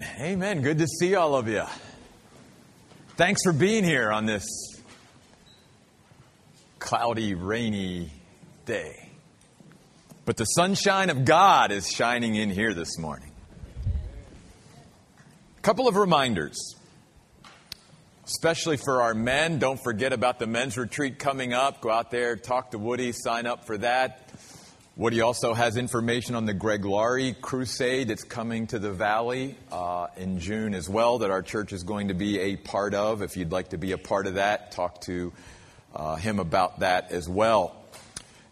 Amen. Good to see all of you. Thanks for being here on this cloudy, rainy day. But the sunshine of God is shining in here this morning. A couple of reminders, especially for our men. Don't forget about the men's retreat coming up. Go out there, talk to Woody, sign up for that. Woody also has information on the Greg Laurie crusade that's coming to the Valley uh, in June as well, that our church is going to be a part of. If you'd like to be a part of that, talk to uh, him about that as well.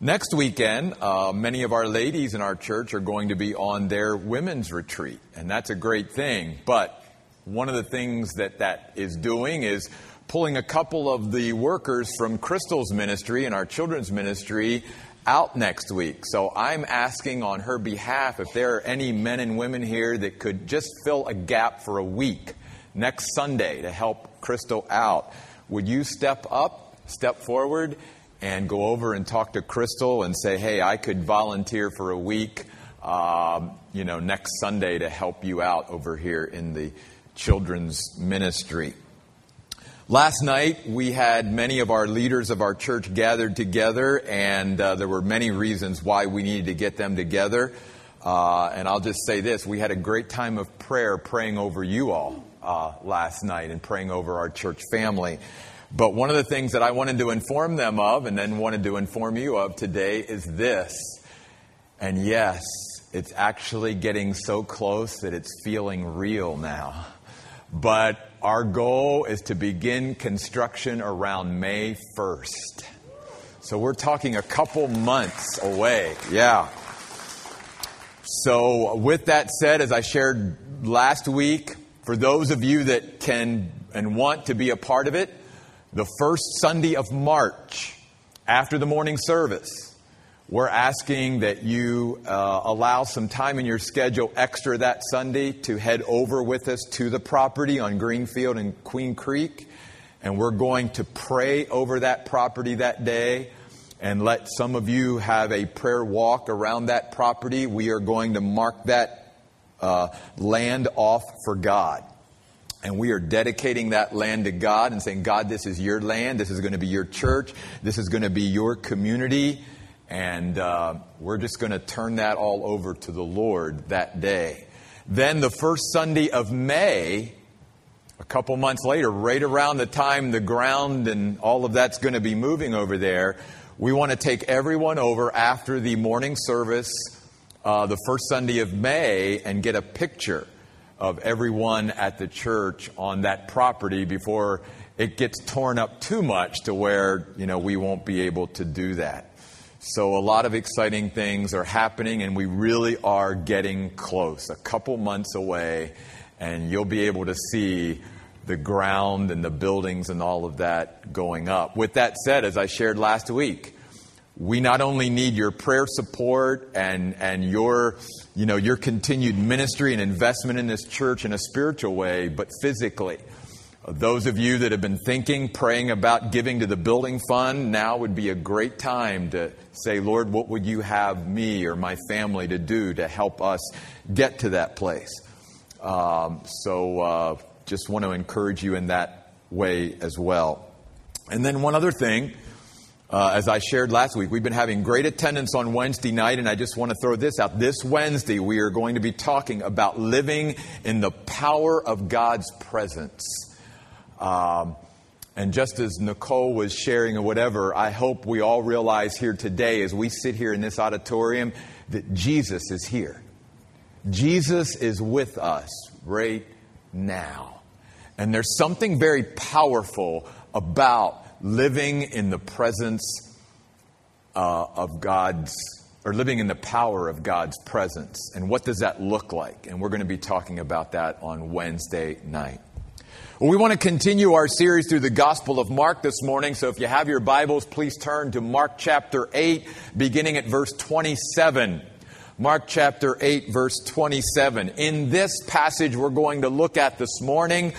Next weekend, uh, many of our ladies in our church are going to be on their women's retreat, and that's a great thing. But one of the things that that is doing is pulling a couple of the workers from Crystal's ministry and our children's ministry out next week. So I'm asking on her behalf if there are any men and women here that could just fill a gap for a week next Sunday to help Crystal out. Would you step up, step forward, and go over and talk to Crystal and say, hey, I could volunteer for a week, um, you know, next Sunday to help you out over here in the children's ministry. Last night, we had many of our leaders of our church gathered together, and uh, there were many reasons why we needed to get them together. Uh, and I'll just say this we had a great time of prayer praying over you all uh, last night and praying over our church family. But one of the things that I wanted to inform them of, and then wanted to inform you of today, is this. And yes, it's actually getting so close that it's feeling real now. But our goal is to begin construction around May 1st. So we're talking a couple months away. Yeah. So, with that said, as I shared last week, for those of you that can and want to be a part of it, the first Sunday of March after the morning service, we're asking that you uh, allow some time in your schedule extra that Sunday to head over with us to the property on Greenfield and Queen Creek. And we're going to pray over that property that day and let some of you have a prayer walk around that property. We are going to mark that uh, land off for God. And we are dedicating that land to God and saying, God, this is your land. This is going to be your church. This is going to be your community. And uh, we're just going to turn that all over to the Lord that day. Then the first Sunday of May, a couple months later, right around the time the ground and all of that's going to be moving over there, we want to take everyone over after the morning service, uh, the first Sunday of May, and get a picture of everyone at the church on that property before it gets torn up too much to where, you know, we won't be able to do that. So, a lot of exciting things are happening, and we really are getting close. A couple months away, and you'll be able to see the ground and the buildings and all of that going up. With that said, as I shared last week, we not only need your prayer support and, and your, you know, your continued ministry and investment in this church in a spiritual way, but physically. Those of you that have been thinking, praying about giving to the building fund, now would be a great time to say, Lord, what would you have me or my family to do to help us get to that place? Um, so uh, just want to encourage you in that way as well. And then one other thing, uh, as I shared last week, we've been having great attendance on Wednesday night, and I just want to throw this out. This Wednesday, we are going to be talking about living in the power of God's presence. Um, and just as Nicole was sharing or whatever, I hope we all realize here today as we sit here in this auditorium that Jesus is here. Jesus is with us right now. And there's something very powerful about living in the presence uh, of God's, or living in the power of God's presence. And what does that look like? And we're going to be talking about that on Wednesday night. Well, we want to continue our series through the Gospel of Mark this morning. So if you have your Bibles, please turn to Mark chapter 8, beginning at verse 27. Mark chapter 8, verse 27. In this passage we're going to look at this morning,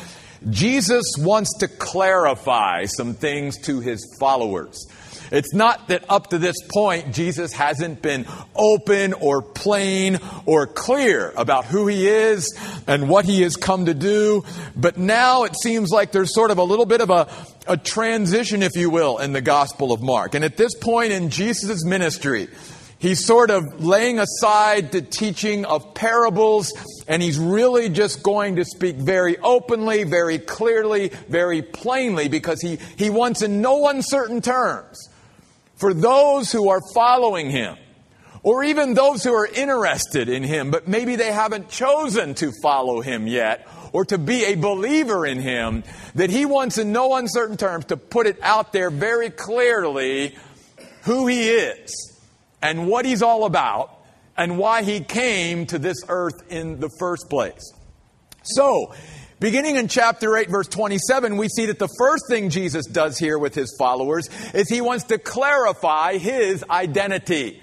Jesus wants to clarify some things to his followers. It's not that up to this point Jesus hasn't been open or plain or clear about who he is and what he has come to do, but now it seems like there's sort of a little bit of a, a transition, if you will, in the Gospel of Mark. And at this point in Jesus' ministry, He's sort of laying aside the teaching of parables, and he's really just going to speak very openly, very clearly, very plainly, because he, he wants in no uncertain terms for those who are following him, or even those who are interested in him, but maybe they haven't chosen to follow him yet, or to be a believer in him, that he wants in no uncertain terms to put it out there very clearly who he is and what he's all about and why he came to this earth in the first place. So, beginning in chapter 8, verse 27, we see that the first thing Jesus does here with his followers is he wants to clarify his identity.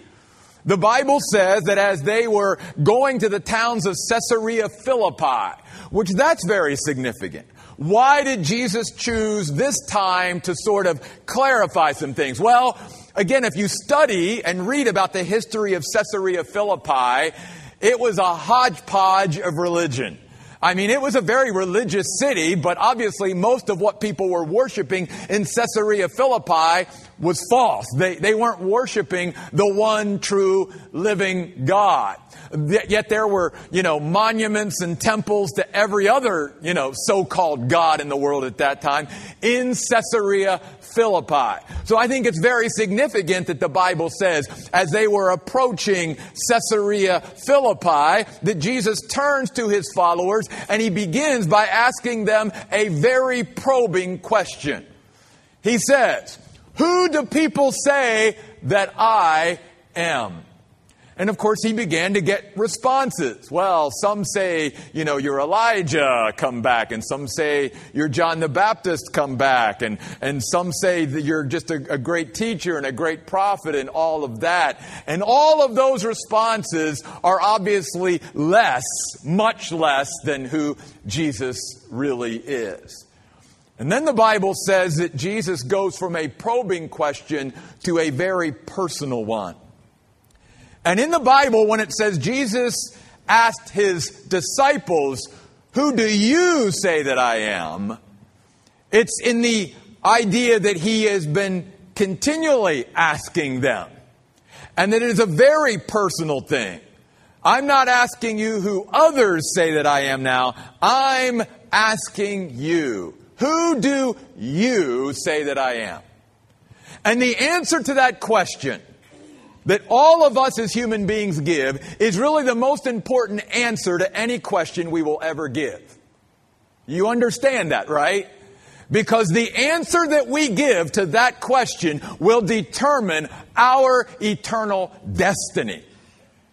The Bible says that as they were going to the towns of Caesarea Philippi, which that's very significant. Why did Jesus choose this time to sort of clarify some things? Well, Again, if you study and read about the history of Caesarea Philippi, it was a hodgepodge of religion. I mean, it was a very religious city, but obviously most of what people were worshiping in Caesarea Philippi was false. They, they weren't worshiping the one true living God. Yet there were, you know, monuments and temples to every other, you know, so-called God in the world at that time in Caesarea Philippi. So I think it's very significant that the Bible says as they were approaching Caesarea Philippi that Jesus turns to his followers and he begins by asking them a very probing question. He says, who do people say that I am? And of course, he began to get responses. Well, some say, you know, you're Elijah, come back. And some say you're John the Baptist, come back. And, and some say that you're just a, a great teacher and a great prophet and all of that. And all of those responses are obviously less, much less than who Jesus really is. And then the Bible says that Jesus goes from a probing question to a very personal one. And in the Bible, when it says Jesus asked his disciples, Who do you say that I am? It's in the idea that he has been continually asking them. And that it is a very personal thing. I'm not asking you who others say that I am now. I'm asking you. Who do you say that I am? And the answer to that question that all of us as human beings give is really the most important answer to any question we will ever give. You understand that, right? Because the answer that we give to that question will determine our eternal destiny.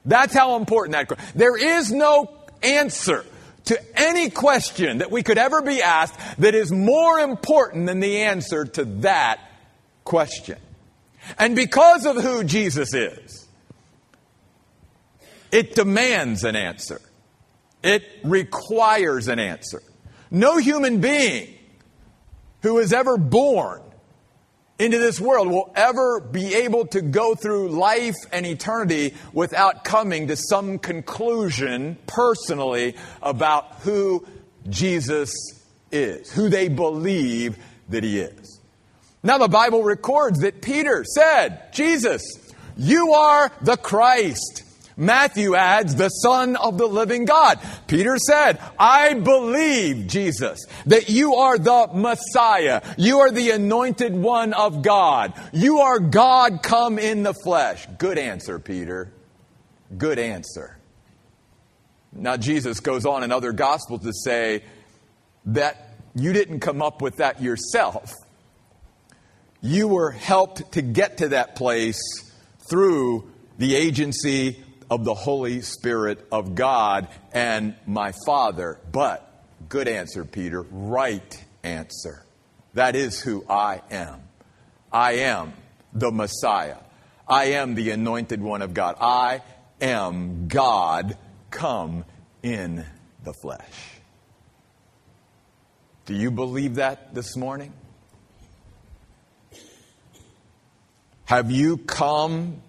That's how important that. There is no answer to any question that we could ever be asked that is more important than the answer to that question. And because of who Jesus is, it demands an answer. It requires an answer. No human being who is ever born into this world will ever be able to go through life and eternity without coming to some conclusion personally about who Jesus is, who they believe that he is. Now, the Bible records that Peter said, Jesus, you are the Christ. Matthew adds, the Son of the living God. Peter said, I believe, Jesus, that you are the Messiah. You are the anointed one of God. You are God come in the flesh. Good answer, Peter. Good answer. Now, Jesus goes on in other gospels to say that you didn't come up with that yourself. You were helped to get to that place through the agency of the Holy Spirit of God and my Father. But, good answer, Peter, right answer. That is who I am. I am the Messiah. I am the anointed one of God. I am God come in the flesh. Do you believe that this morning? Have you come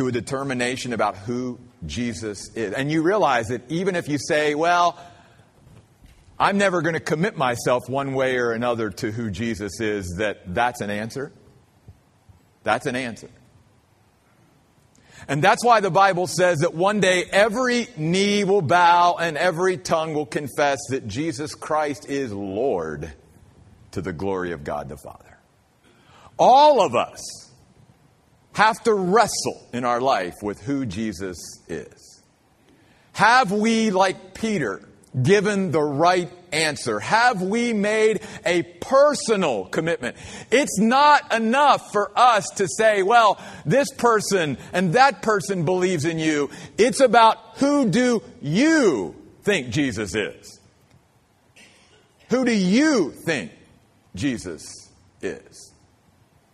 to a determination about who Jesus is? And you realize that even if you say, well, I'm never going to commit myself one way or another to who Jesus is, that that's an answer. That's an answer. And that's why the Bible says that one day every knee will bow and every tongue will confess that Jesus Christ is Lord to the glory of God the Father. All of us have to wrestle in our life with who Jesus is. Have we, like Peter, given the right answer? Have we made a personal commitment? It's not enough for us to say, well, this person and that person believes in you. It's about who do you think Jesus is? Who do you think Jesus is?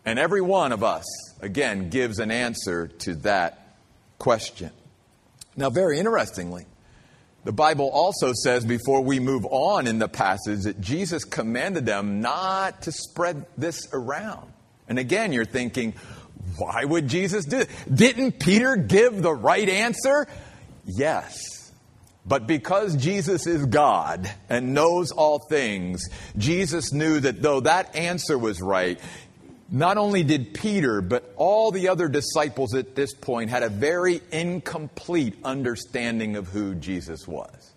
And every one of us, again, gives an answer to that question. Now, very interestingly, the Bible also says before we move on in the passage that Jesus commanded them not to spread this around. And again, you're thinking, why would Jesus do it? Didn't Peter give the right answer? Yes. But because Jesus is God and knows all things, Jesus knew that though that answer was right, not only did Peter, but all the other disciples at this point had a very incomplete understanding of who Jesus was.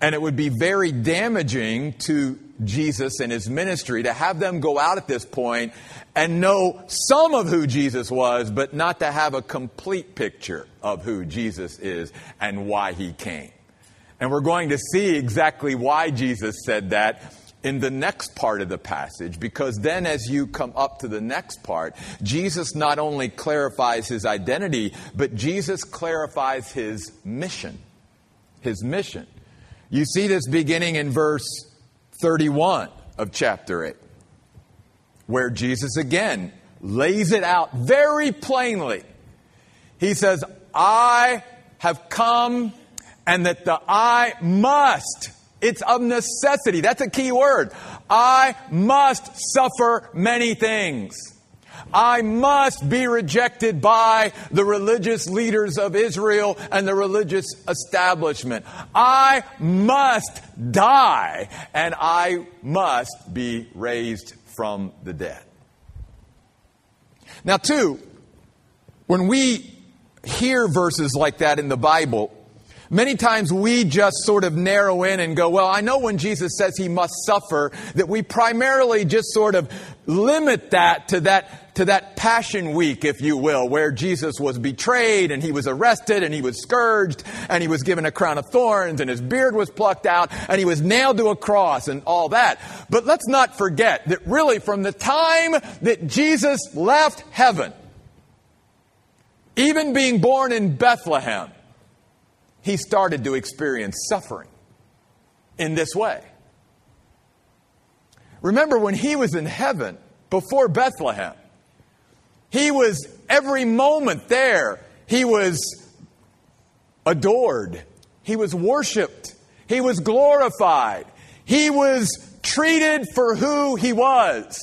And it would be very damaging to Jesus and his ministry to have them go out at this point and know some of who Jesus was, but not to have a complete picture of who Jesus is and why he came. And we're going to see exactly why Jesus said that in the next part of the passage, because then as you come up to the next part, Jesus not only clarifies his identity, but Jesus clarifies his mission. His mission. You see this beginning in verse 31 of chapter 8, where Jesus again lays it out very plainly. He says, I have come and that the I must it's of necessity. That's a key word. I must suffer many things. I must be rejected by the religious leaders of Israel and the religious establishment. I must die and I must be raised from the dead. Now, two, when we hear verses like that in the Bible, Many times we just sort of narrow in and go, well, I know when Jesus says he must suffer, that we primarily just sort of limit that to that, to that passion week, if you will, where Jesus was betrayed and he was arrested and he was scourged and he was given a crown of thorns and his beard was plucked out and he was nailed to a cross and all that. But let's not forget that really from the time that Jesus left heaven, even being born in Bethlehem, he started to experience suffering in this way. Remember when he was in heaven before Bethlehem, he was every moment there, he was adored, he was worshiped, he was glorified, he was treated for who he was.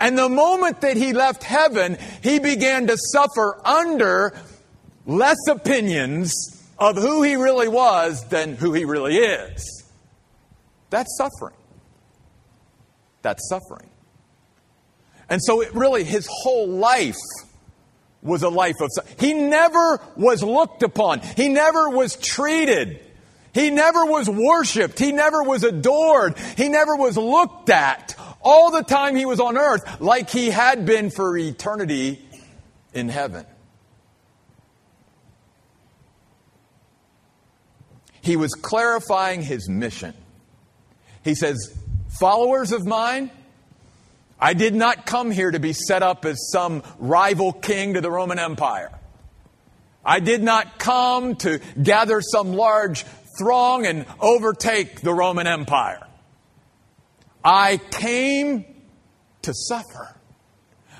And the moment that he left heaven, he began to suffer under less opinions of who he really was than who he really is. That's suffering. That's suffering. And so it really, his whole life was a life of suffering. He never was looked upon. He never was treated. He never was worshiped. He never was adored. He never was looked at all the time he was on earth like he had been for eternity in heaven. He was clarifying his mission. He says, Followers of mine, I did not come here to be set up as some rival king to the Roman Empire. I did not come to gather some large throng and overtake the Roman Empire. I came to suffer.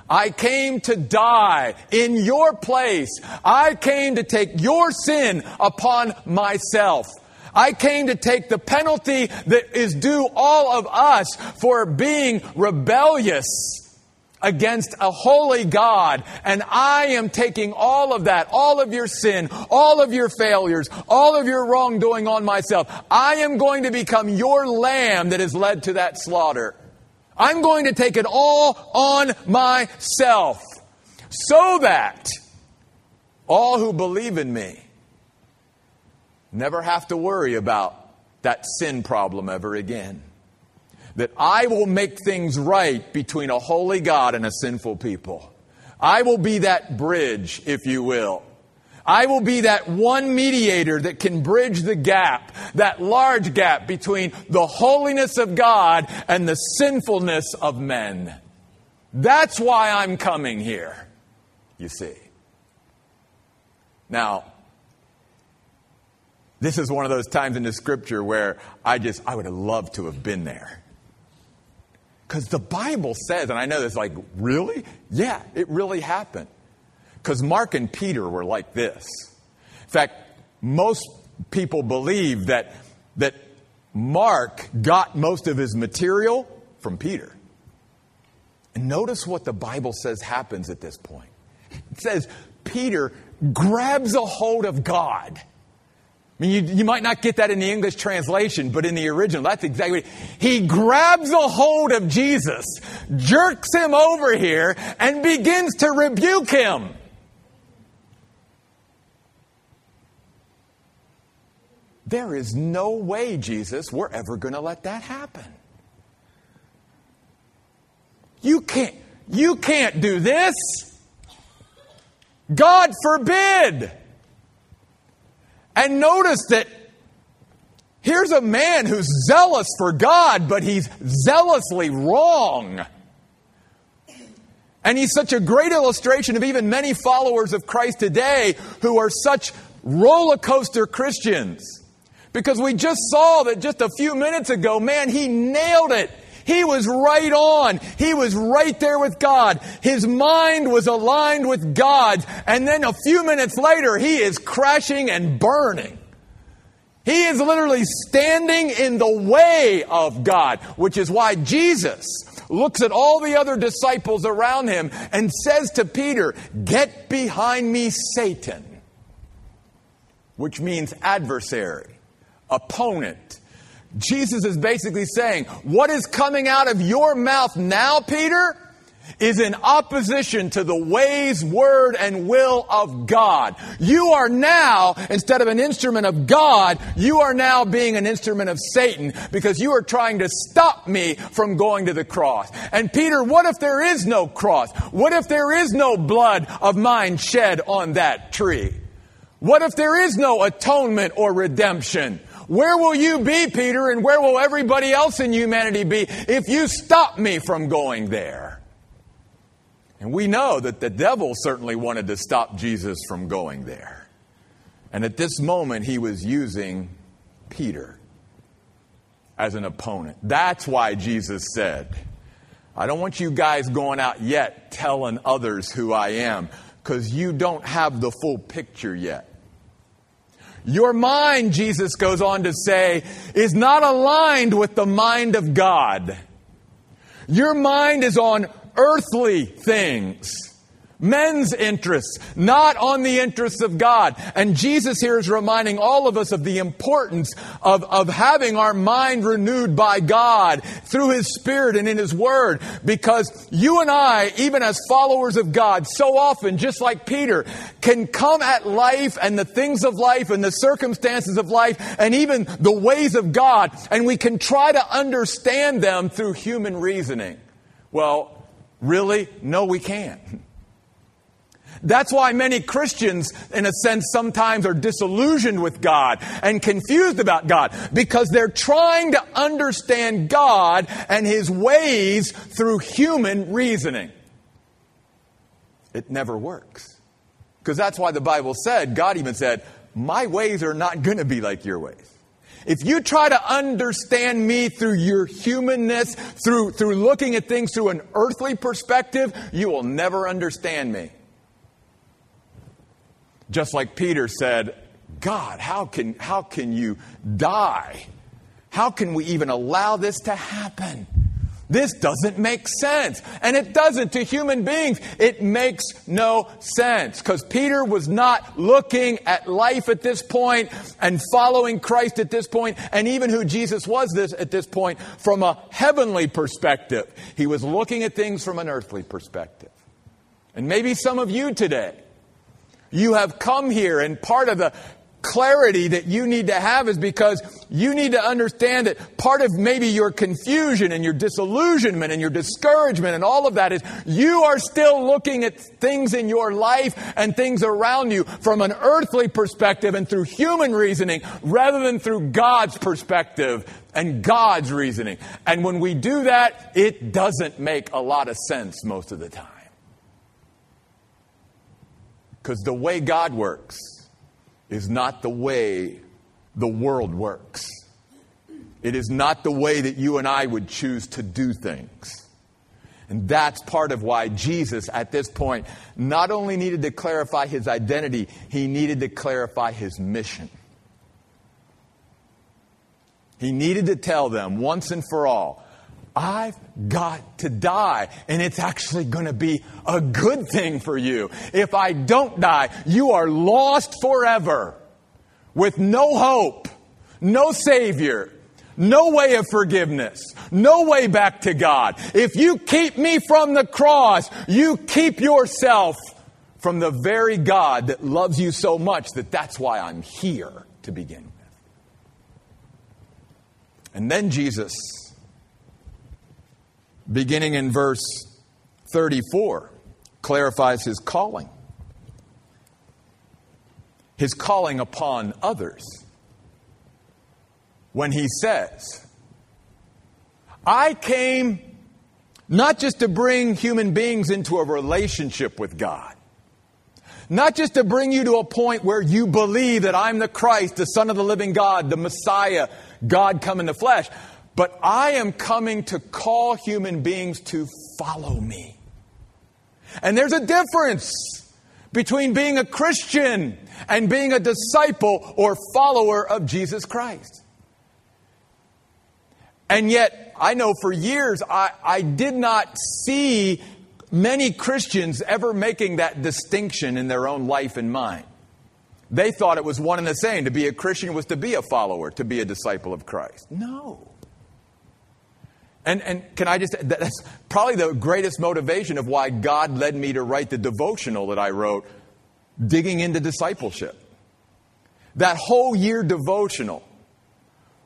I came to die in your place. I came to take your sin upon myself. I came to take the penalty that is due all of us for being rebellious against a holy God. And I am taking all of that, all of your sin, all of your failures, all of your wrongdoing on myself. I am going to become your lamb that has led to that slaughter. I'm going to take it all on myself so that all who believe in me never have to worry about that sin problem ever again that I will make things right between a holy God and a sinful people. I will be that bridge, if you will. I will be that one mediator that can bridge the gap, that large gap between the holiness of God and the sinfulness of men. That's why I'm coming here, you see. Now, this is one of those times in the scripture where I just, I would have loved to have been there. Because the Bible says, and I know this like, really? Yeah, it really happened. Because Mark and Peter were like this. In fact, most people believe that, that Mark got most of his material from Peter. And notice what the Bible says happens at this point. It says Peter grabs a hold of God I mean, you, you, might not get that in the English translation, but in the original, that's exactly what He grabs a hold of Jesus, jerks him over here, and begins to rebuke him. There is no way, Jesus, we're ever going to let that happen. You can't, you can't do this. God forbid. And notice that here's a man who's zealous for God, but he's zealously wrong. And he's such a great illustration of even many followers of Christ today who are such roller coaster Christians. Because we just saw that just a few minutes ago, man, he nailed it. He was right on. He was right there with God. His mind was aligned with God. And then a few minutes later, he is crashing and burning. He is literally standing in the way of God, which is why Jesus looks at all the other disciples around him and says to Peter, Get behind me, Satan, which means adversary, opponent, Jesus is basically saying, what is coming out of your mouth now, Peter, is in opposition to the ways, word, and will of God. You are now, instead of an instrument of God, you are now being an instrument of Satan because you are trying to stop me from going to the cross. And Peter, what if there is no cross? What if there is no blood of mine shed on that tree? What if there is no atonement or redemption? Where will you be, Peter, and where will everybody else in humanity be if you stop me from going there? And we know that the devil certainly wanted to stop Jesus from going there. And at this moment, he was using Peter as an opponent. That's why Jesus said, I don't want you guys going out yet telling others who I am, because you don't have the full picture yet. Your mind, Jesus goes on to say, is not aligned with the mind of God. Your mind is on earthly things men's interests, not on the interests of God. And Jesus here is reminding all of us of the importance of, of having our mind renewed by God through His Spirit and in His Word. Because you and I, even as followers of God, so often, just like Peter, can come at life and the things of life and the circumstances of life and even the ways of God, and we can try to understand them through human reasoning. Well, really? No, we can't. That's why many Christians, in a sense, sometimes are disillusioned with God and confused about God because they're trying to understand God and His ways through human reasoning. It never works. Because that's why the Bible said, God even said, My ways are not going to be like your ways. If you try to understand me through your humanness, through, through looking at things through an earthly perspective, you will never understand me. Just like Peter said, God, how can, how can you die? How can we even allow this to happen? This doesn't make sense. And it doesn't to human beings. It makes no sense because Peter was not looking at life at this point and following Christ at this point and even who Jesus was this at this point from a heavenly perspective. He was looking at things from an earthly perspective. And maybe some of you today, you have come here and part of the clarity that you need to have is because you need to understand that part of maybe your confusion and your disillusionment and your discouragement and all of that is you are still looking at things in your life and things around you from an earthly perspective and through human reasoning rather than through God's perspective and God's reasoning. And when we do that, it doesn't make a lot of sense most of the time. Because the way God works, is not the way the world works. It is not the way that you and I would choose to do things. And that's part of why Jesus, at this point, not only needed to clarify his identity, he needed to clarify his mission. He needed to tell them once and for all I've got to die, and it's actually going to be a good thing for you. If I don't die, you are lost forever with no hope, no Savior, no way of forgiveness, no way back to God. If you keep me from the cross, you keep yourself from the very God that loves you so much that that's why I'm here to begin with. And then Jesus beginning in verse 34, clarifies his calling. His calling upon others. When he says, I came not just to bring human beings into a relationship with God, not just to bring you to a point where you believe that I'm the Christ, the Son of the living God, the Messiah, God come in the flesh, but I am coming to call human beings to follow me. And there's a difference between being a Christian and being a disciple or follower of Jesus Christ. And yet, I know for years I, I did not see many Christians ever making that distinction in their own life and mind. They thought it was one and the same. To be a Christian was to be a follower, to be a disciple of Christ. No. And, and can I just, that's probably the greatest motivation of why God led me to write the devotional that I wrote, Digging into Discipleship. That whole year devotional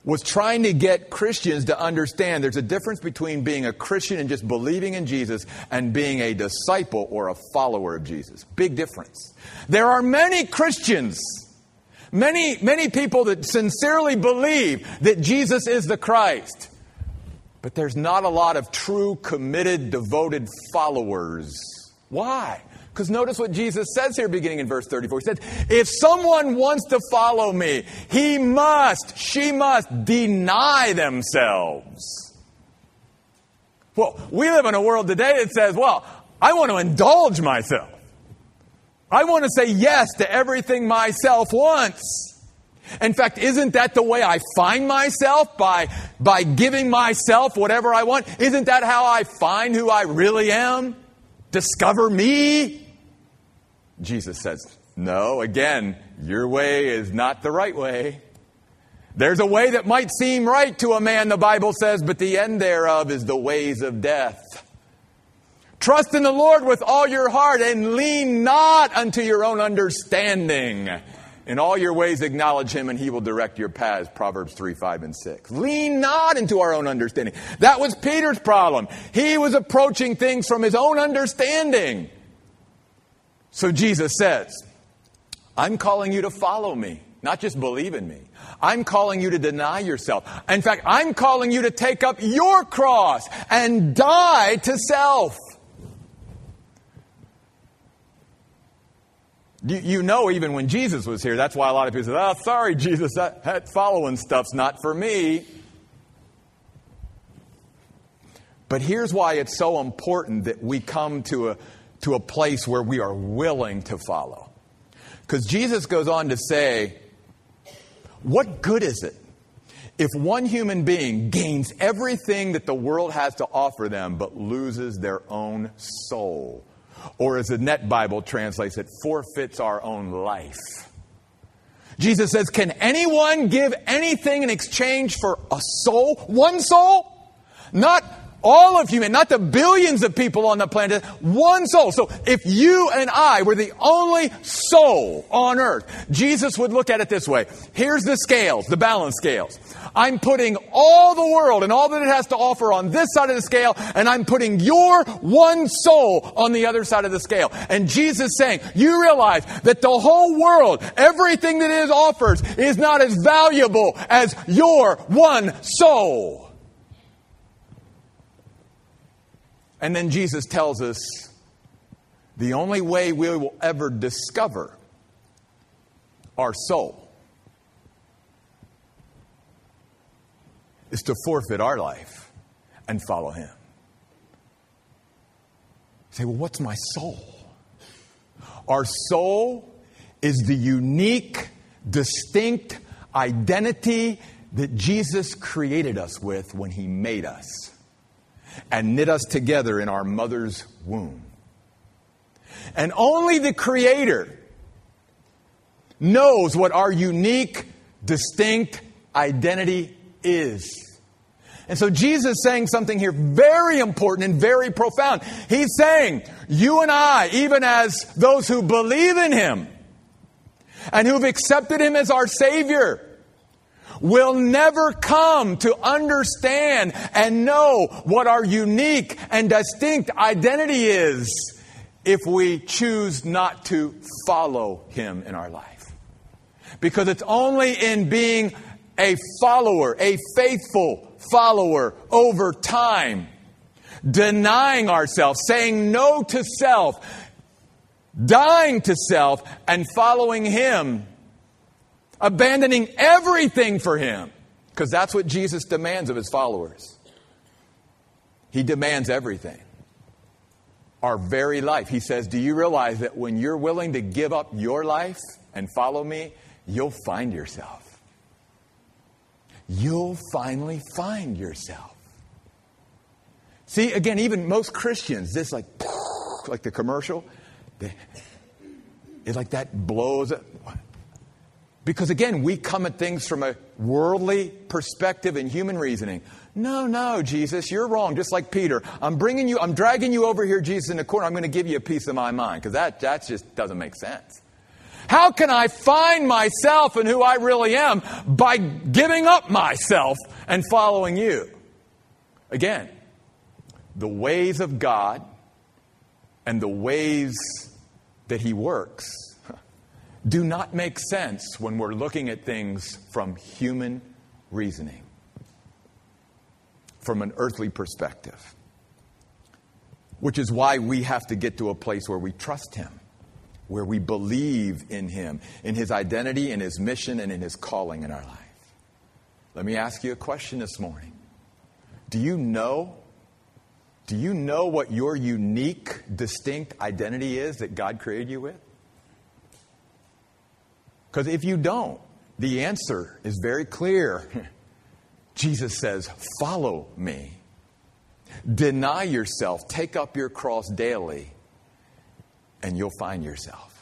was trying to get Christians to understand there's a difference between being a Christian and just believing in Jesus and being a disciple or a follower of Jesus. Big difference. There are many Christians, many, many people that sincerely believe that Jesus is the Christ. But there's not a lot of true, committed, devoted followers. Why? Because notice what Jesus says here beginning in verse 34. He says, If someone wants to follow me, he must, she must deny themselves. Well, we live in a world today that says, well, I want to indulge myself. I want to say yes to everything myself wants. In fact, isn't that the way I find myself by, by giving myself whatever I want? Isn't that how I find who I really am? Discover me? Jesus says, no, again, your way is not the right way. There's a way that might seem right to a man, the Bible says, but the end thereof is the ways of death. Trust in the Lord with all your heart and lean not unto your own understanding. In all your ways, acknowledge him, and he will direct your paths. Proverbs 3, 5, and 6. Lean not into our own understanding. That was Peter's problem. He was approaching things from his own understanding. So Jesus says, I'm calling you to follow me, not just believe in me. I'm calling you to deny yourself. In fact, I'm calling you to take up your cross and die to self. You, know, even when Jesus was here, that's why a lot of people say, oh, sorry, Jesus, that, that following stuff's not for me. But here's why it's so important that we come to a, to a place where we are willing to follow. Because Jesus goes on to say, What good is it If one human being gains everything that the world has to offer them but loses their own soul, or as the Net Bible translates it, forfeits our own life. Jesus says, Can anyone give anything in exchange for a soul? One soul? Not all of human, not the billions of people on the planet, one soul. So if you and I were the only soul on earth, Jesus would look at it this way. Here's the scales, the balance scales. I'm putting all the world and all that it has to offer on this side of the scale, and I'm putting your one soul on the other side of the scale. And Jesus saying, you realize that the whole world, everything that it offers is not as valuable as your one soul. And then Jesus tells us the only way we will ever discover our soul is to forfeit our life and follow Him. You say, well, what's my soul? Our soul is the unique, distinct identity that Jesus created us with when He made us and knit us together in our mother's womb. And only the Creator knows what our unique, distinct identity is. And so Jesus is saying something here very important and very profound. He's saying, you and I, even as those who believe in Him and who've accepted Him as our Savior, will never come to understand and know what our unique and distinct identity is if we choose not to follow Him in our life. Because it's only in being a follower, a faithful follower over time, denying ourselves, saying no to self, dying to self, and following Him abandoning everything for him. Because that's what Jesus demands of his followers. He demands everything. Our very life. He says, Do you realize that when you're willing to give up your life and follow me, you'll find yourself? You'll finally find yourself. See, again, even most Christians, this like, like the commercial, it's like that blows. Up. Because again, we come at things from a worldly perspective and human reasoning. No, no, Jesus, you're wrong. Just like Peter, I'm bringing you, I'm dragging you over here, Jesus, in the corner. I'm going to give you a piece of my mind because that, that just doesn't make sense. How can I find myself and who I really am by giving up myself and following you? Again, the ways of God and the ways that He works do not make sense when we're looking at things from human reasoning, from an earthly perspective. Which is why we have to get to a place where we trust Him, where we believe in Him, in His identity, in His mission, and in His calling in our life. Let me ask you a question this morning. Do you know? Do you know what your unique, distinct identity is that God created you with? Because if you don't, the answer is very clear. Jesus says, Follow me. Deny yourself, take up your cross daily, and you'll find yourself.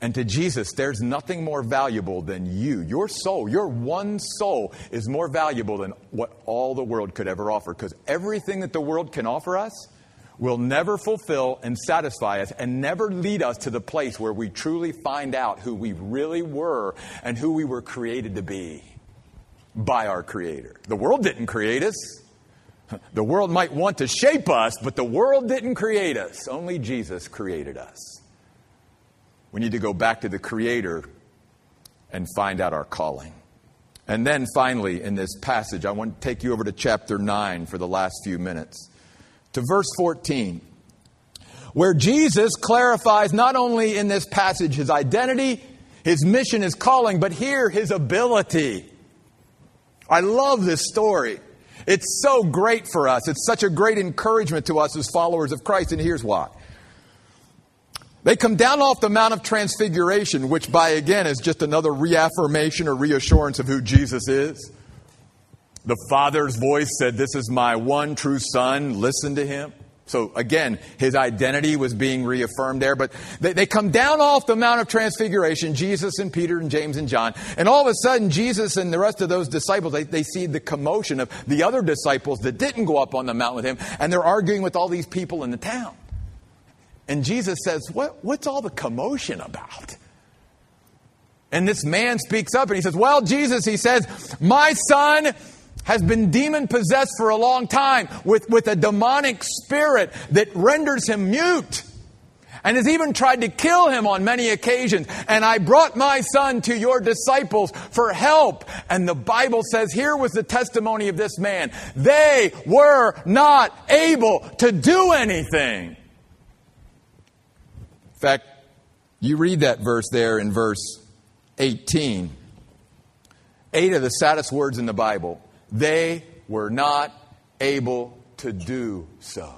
And to Jesus, there's nothing more valuable than you. Your soul, your one soul, is more valuable than what all the world could ever offer. Because everything that the world can offer us will never fulfill and satisfy us and never lead us to the place where we truly find out who we really were and who we were created to be by our Creator. The world didn't create us. The world might want to shape us, but the world didn't create us. Only Jesus created us. We need to go back to the Creator and find out our calling. And then finally, in this passage, I want to take you over to chapter 9 for the last few minutes to verse 14, where Jesus clarifies not only in this passage his identity, his mission, his calling, but here his ability. I love this story. It's so great for us. It's such a great encouragement to us as followers of Christ, and here's why. They come down off the Mount of Transfiguration, which by again is just another reaffirmation or reassurance of who Jesus is. The Father's voice said, This is my one true Son, listen to him. So again, his identity was being reaffirmed there. But they, they, come down off the Mount of Transfiguration, Jesus and Peter and James and John. And all of a sudden, Jesus and the rest of those disciples, they, they see the commotion of the other disciples that didn't go up on the mountain with him. And they're arguing with all these people in the town. And Jesus says, what, What's all the commotion about? And this man speaks up and he says, Well, Jesus, he says, my son has been demon possessed for a long time with, with a demonic spirit that renders him mute and has even tried to kill him on many occasions. And I brought my son to your disciples for help. And the Bible says here was the testimony of this man. They were not able to do anything. In fact, you read that verse there in verse 18. Eight of the saddest words in the Bible. They were not able to do so.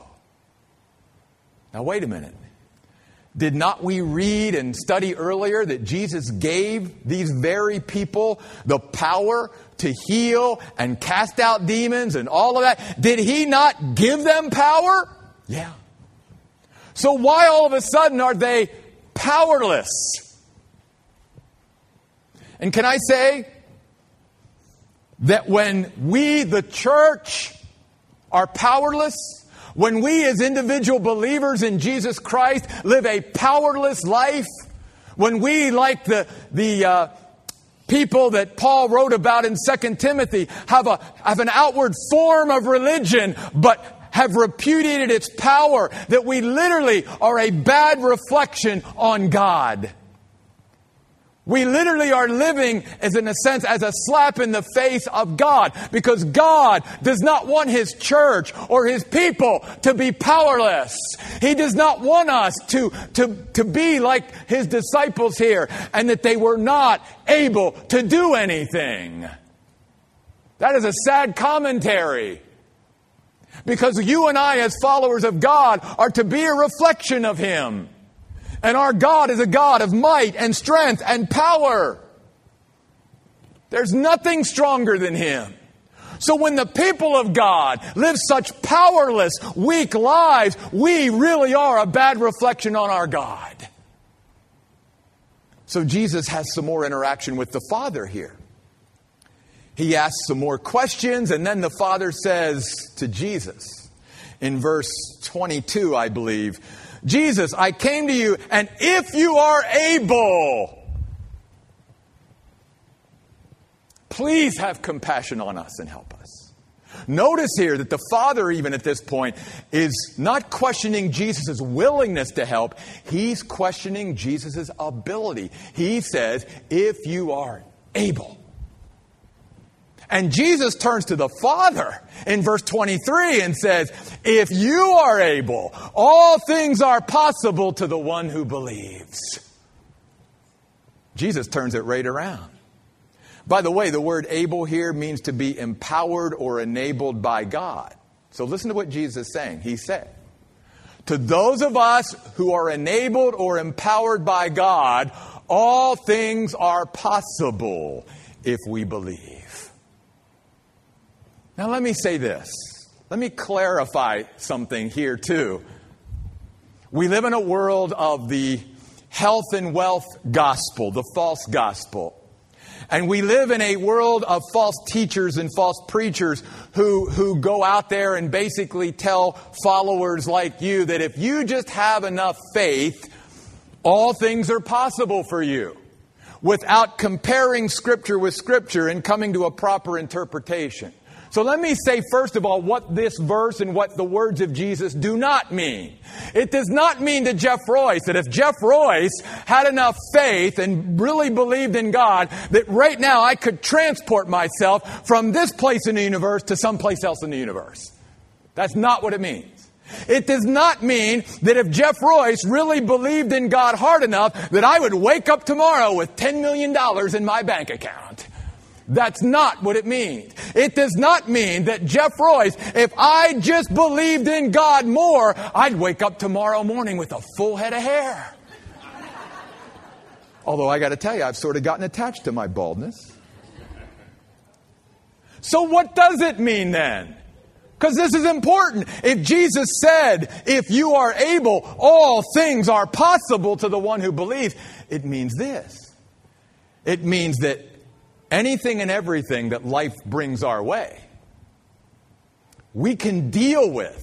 Now, wait a minute. Did not we read and study earlier that Jesus gave these very people the power to heal and cast out demons and all of that? Did he not give them power? Yeah. So why all of a sudden are they powerless? And can I say that when we, the church, are powerless, when we as individual believers in Jesus Christ live a powerless life, when we, like the, the uh, people that Paul wrote about in 2 Timothy, have, a, have an outward form of religion, but have repudiated its power, that we literally are a bad reflection on God. We literally are living as in a sense as a slap in the face of God because God does not want His church or His people to be powerless. He does not want us to, to, to be like His disciples here and that they were not able to do anything. That is a sad commentary. Because you and I, as followers of God, are to be a reflection of Him. And our God is a God of might and strength and power. There's nothing stronger than Him. So when the people of God live such powerless, weak lives, we really are a bad reflection on our God. So Jesus has some more interaction with the Father here. He asks some more questions, and then the Father says to Jesus in verse 22, I believe, Jesus, I came to you, and if you are able, please have compassion on us and help us. Notice here that the Father, even at this point, is not questioning Jesus' willingness to help, he's questioning Jesus' ability. He says, if you are able. And Jesus turns to the Father in verse 23 and says, If you are able, all things are possible to the one who believes. Jesus turns it right around. By the way, the word able here means to be empowered or enabled by God. So listen to what Jesus is saying. He said, To those of us who are enabled or empowered by God, all things are possible if we believe. Now, let me say this. Let me clarify something here, too. We live in a world of the health and wealth gospel, the false gospel. And we live in a world of false teachers and false preachers who, who go out there and basically tell followers like you that if you just have enough faith, all things are possible for you without comparing Scripture with Scripture and coming to a proper interpretation. So let me say, first of all, what this verse and what the words of Jesus do not mean. It does not mean to Jeff Royce that if Jeff Royce had enough faith and really believed in God, that right now I could transport myself from this place in the universe to someplace else in the universe. That's not what it means. It does not mean that if Jeff Royce really believed in God hard enough that I would wake up tomorrow with $10 million in my bank account. That's not what it means. It does not mean that Jeff Royce, if I just believed in God more, I'd wake up tomorrow morning with a full head of hair. Although I got to tell you, I've sort of gotten attached to my baldness. So, what does it mean then? Because this is important. If Jesus said, if you are able, all things are possible to the one who believes, it means this. It means that anything and everything that life brings our way, we can deal with.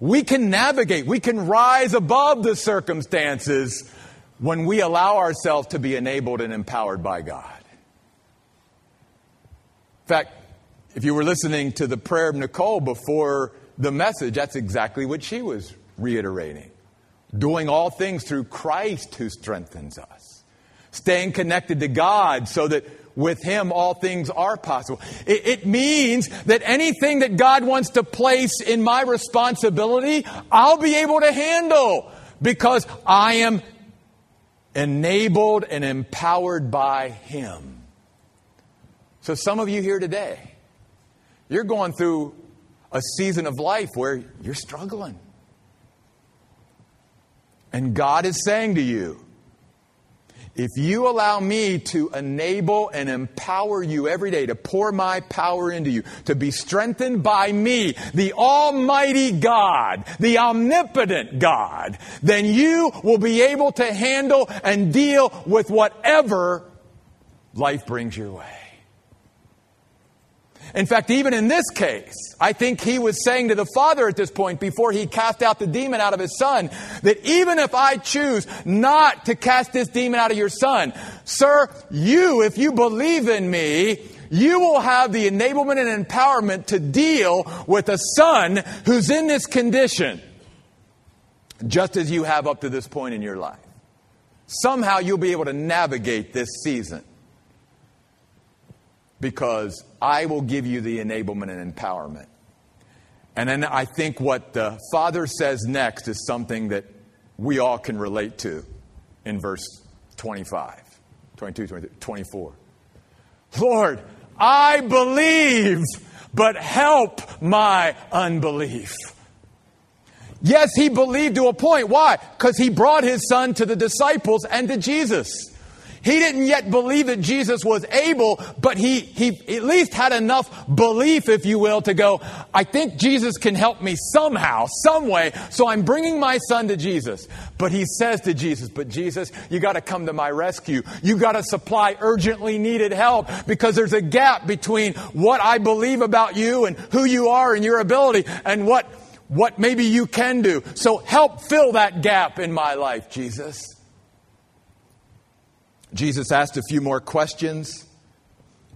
We can navigate. We can rise above the circumstances when we allow ourselves to be enabled and empowered by God. In fact, if you were listening to the prayer of Nicole before the message, that's exactly what she was reiterating. Doing all things through Christ who strengthens us. Staying connected to God so that with Him all things are possible. It, it, means that anything that God wants to place in my responsibility, I'll be able to handle because I am enabled and empowered by Him. So, some of you here today, you're going through a season of life where you're struggling. And God is saying to you, if you allow me to enable and empower you every day, to pour my power into you, to be strengthened by me, the Almighty God, the omnipotent God, then you will be able to handle and deal with whatever life brings your way. In fact, even in this case, I think he was saying to the father at this point, before he cast out the demon out of his son, that even if I choose not to cast this demon out of your son, sir, you, if you believe in me, you will have the enablement and empowerment to deal with a son who's in this condition, just as you have up to this point in your life. Somehow you'll be able to navigate this season because I will give you the enablement and empowerment. And then I think what the Father says next is something that we all can relate to in verse 25, 22, 23, 24. Lord, I believe, but help my unbelief. Yes, he believed to a point. Why? Because he brought his son to the disciples and to Jesus. He didn't yet believe that Jesus was able, but he, he at least had enough belief, if you will, to go, I think Jesus can help me somehow, some way, so I'm bringing my son to Jesus. But he says to Jesus, but Jesus, you gotta come to my rescue. You gotta supply urgently needed help because there's a gap between what I believe about you and who you are and your ability and what, what maybe you can do. So help fill that gap in my life, Jesus. Jesus asked a few more questions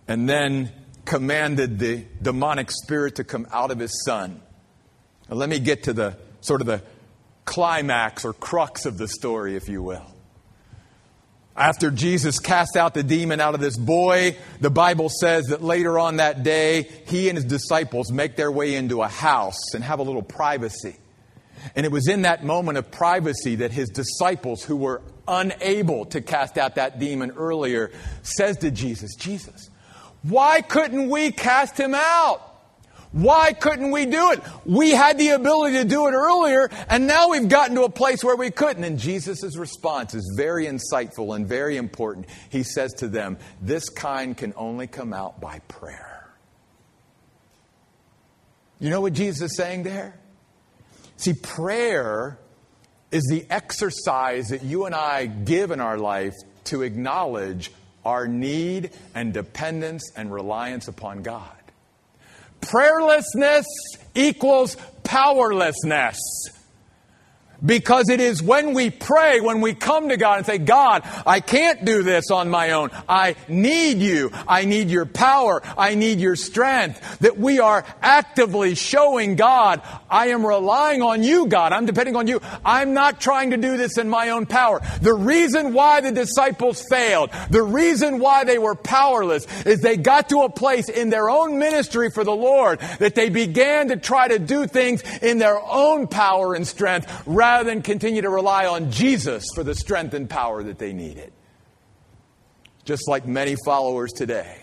and then commanded the demonic spirit to come out of his son. Now, let me get to the sort of the climax or crux of the story, if you will. After Jesus cast out the demon out of this boy, the Bible says that later on that day, he and his disciples make their way into a house and have a little privacy. And it was in that moment of privacy that his disciples, who were unable to cast out that demon earlier, says to Jesus, Jesus, why couldn't we cast him out? Why couldn't we do it? We had the ability to do it earlier, and now we've gotten to a place where we couldn't. And Jesus' response is very insightful and very important. He says to them, This kind can only come out by prayer. You know what Jesus is saying there? See, prayer is the exercise that you and I give in our life to acknowledge our need and dependence and reliance upon God. Prayerlessness equals powerlessness. Because it is when we pray, when we come to God and say, God, I can't do this on my own. I need you. I need your power. I need your strength. That we are actively showing God, I am relying on you, God. I'm depending on you. I'm not trying to do this in my own power. The reason why the disciples failed, the reason why they were powerless is they got to a place in their own ministry for the Lord that they began to try to do things in their own power and strength rather rather than continue to rely on Jesus for the strength and power that they needed. Just like many followers today,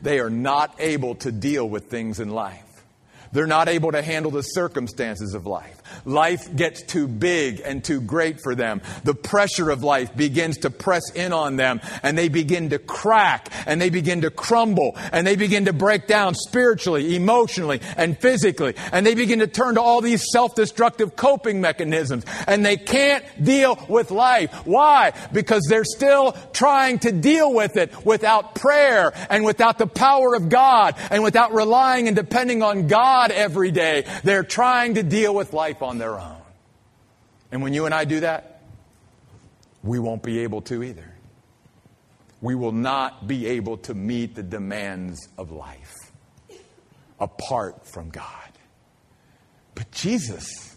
they are not able to deal with things in life They're not able to handle the circumstances of life. Life gets too big and too great for them. The pressure of life begins to press in on them and they begin to crack and they begin to crumble and they begin to break down spiritually, emotionally, and physically. And they begin to turn to all these self-destructive coping mechanisms and they can't deal with life. Why? Because they're still trying to deal with it without prayer and without the power of God and without relying and depending on God every day. They're trying to deal with life on their own. And when you and I do that, we won't be able to either. We will not be able to meet the demands of life apart from God. But Jesus,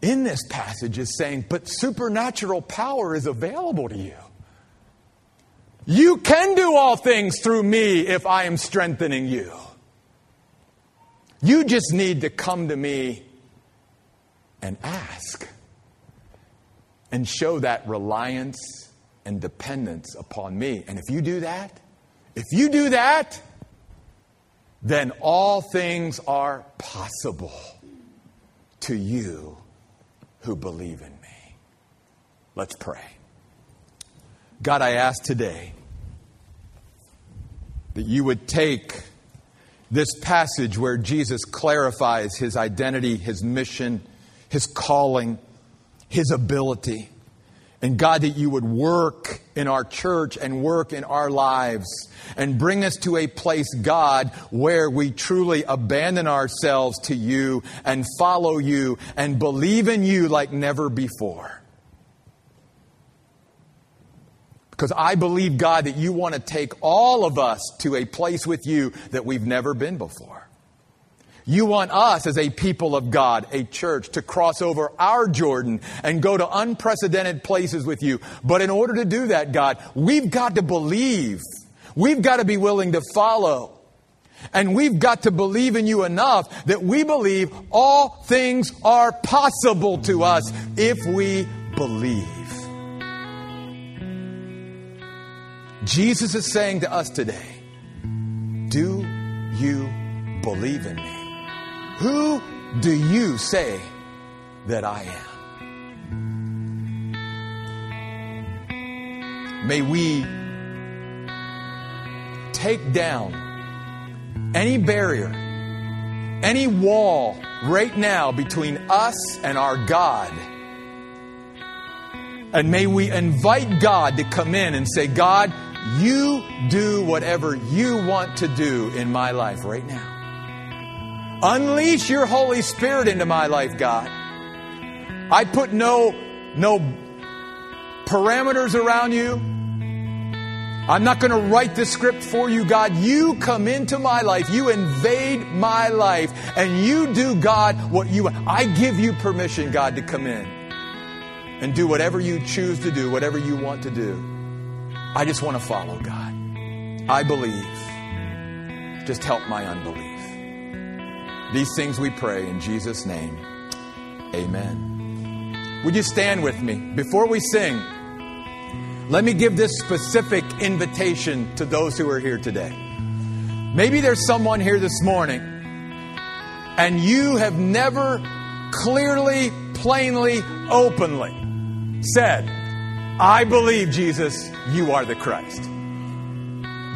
in this passage, is saying, but supernatural power is available to you. You can do all things through me if I am strengthening you. You just need to come to me and ask and show that reliance and dependence upon me. And if you do that, if you do that, then all things are possible to you who believe in me. Let's pray. God, I ask today that you would take this passage where Jesus clarifies his identity, his mission, his calling, his ability. And God, that you would work in our church and work in our lives and bring us to a place, God, where we truly abandon ourselves to you and follow you and believe in you like never before. Because I believe, God, that you want to take all of us to a place with you that we've never been before. You want us as a people of God, a church, to cross over our Jordan and go to unprecedented places with you. But in order to do that, God, we've got to believe. We've got to be willing to follow. And we've got to believe in you enough that we believe all things are possible to us if we believe. Jesus is saying to us today, Do you believe in me? Who do you say that I am? May we take down any barrier, any wall right now between us and our God. And may we invite God to come in and say, God, you do whatever you want to do in my life right now. Unleash your Holy Spirit into my life, God. I put no, no parameters around you. I'm not going to write the script for you, God. You come into my life. You invade my life and you do, God, what you. I give you permission, God, to come in and do whatever you choose to do, whatever you want to do. I just want to follow, God. I believe. Just help my unbelief. These things we pray in Jesus' name. Amen. Would you stand with me? Before we sing, let me give this specific invitation to those who are here today. Maybe there's someone here this morning and you have never clearly, plainly, openly said, I believe, Jesus, you are the Christ.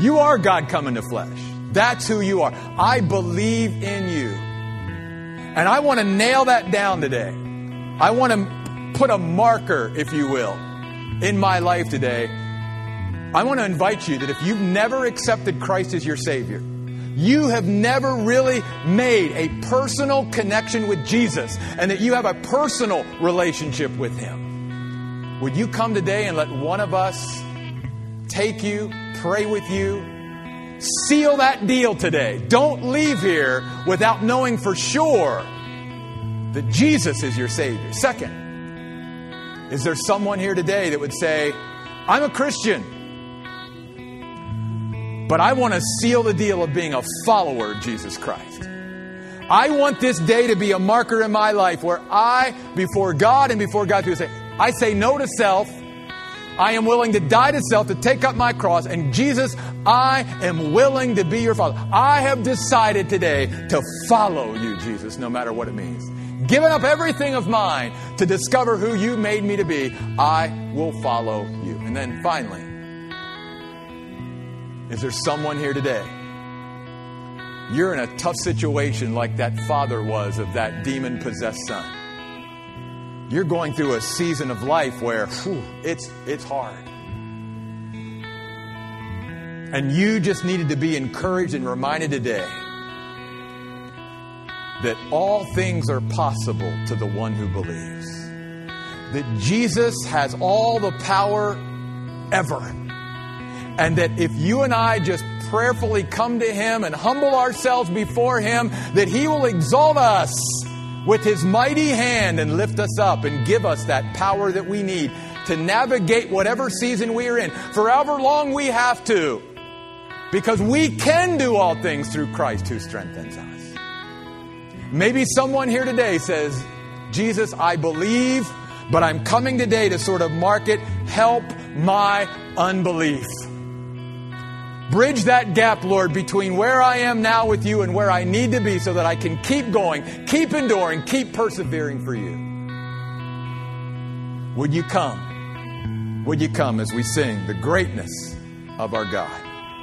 You are God come in the flesh. That's who you are. I believe in you. And I want to nail that down today. I want to put a marker, if you will, in my life today. I want to invite you that if you've never accepted Christ as your Savior, you have never really made a personal connection with Jesus and that you have a personal relationship with Him. Would you come today and let one of us take you, pray with you, Seal that deal today. Don't leave here without knowing for sure that Jesus is your Savior. Second, is there someone here today that would say, I'm a Christian, but I want to seal the deal of being a follower of Jesus Christ? I want this day to be a marker in my life where I, before God and before God, say, I say no to self I am willing to die to self, to take up my cross. And Jesus, I am willing to be your father. I have decided today to follow you, Jesus, no matter what it means. Giving up everything of mine to discover who you made me to be, I will follow you. And then finally, is there someone here today? You're in a tough situation like that father was of that demon possessed son you're going through a season of life where whew, it's, it's hard. And you just needed to be encouraged and reminded today that all things are possible to the one who believes. That Jesus has all the power ever. And that if you and I just prayerfully come to Him and humble ourselves before Him, that He will exalt us with his mighty hand and lift us up and give us that power that we need to navigate whatever season we are in, for however long we have to, because we can do all things through Christ who strengthens us. Maybe someone here today says, Jesus, I believe, but I'm coming today to sort of mark it, help my unbelief. Bridge that gap, Lord, between where I am now with you and where I need to be so that I can keep going, keep enduring, keep persevering for you. Would you come? Would you come as we sing the greatness of our God?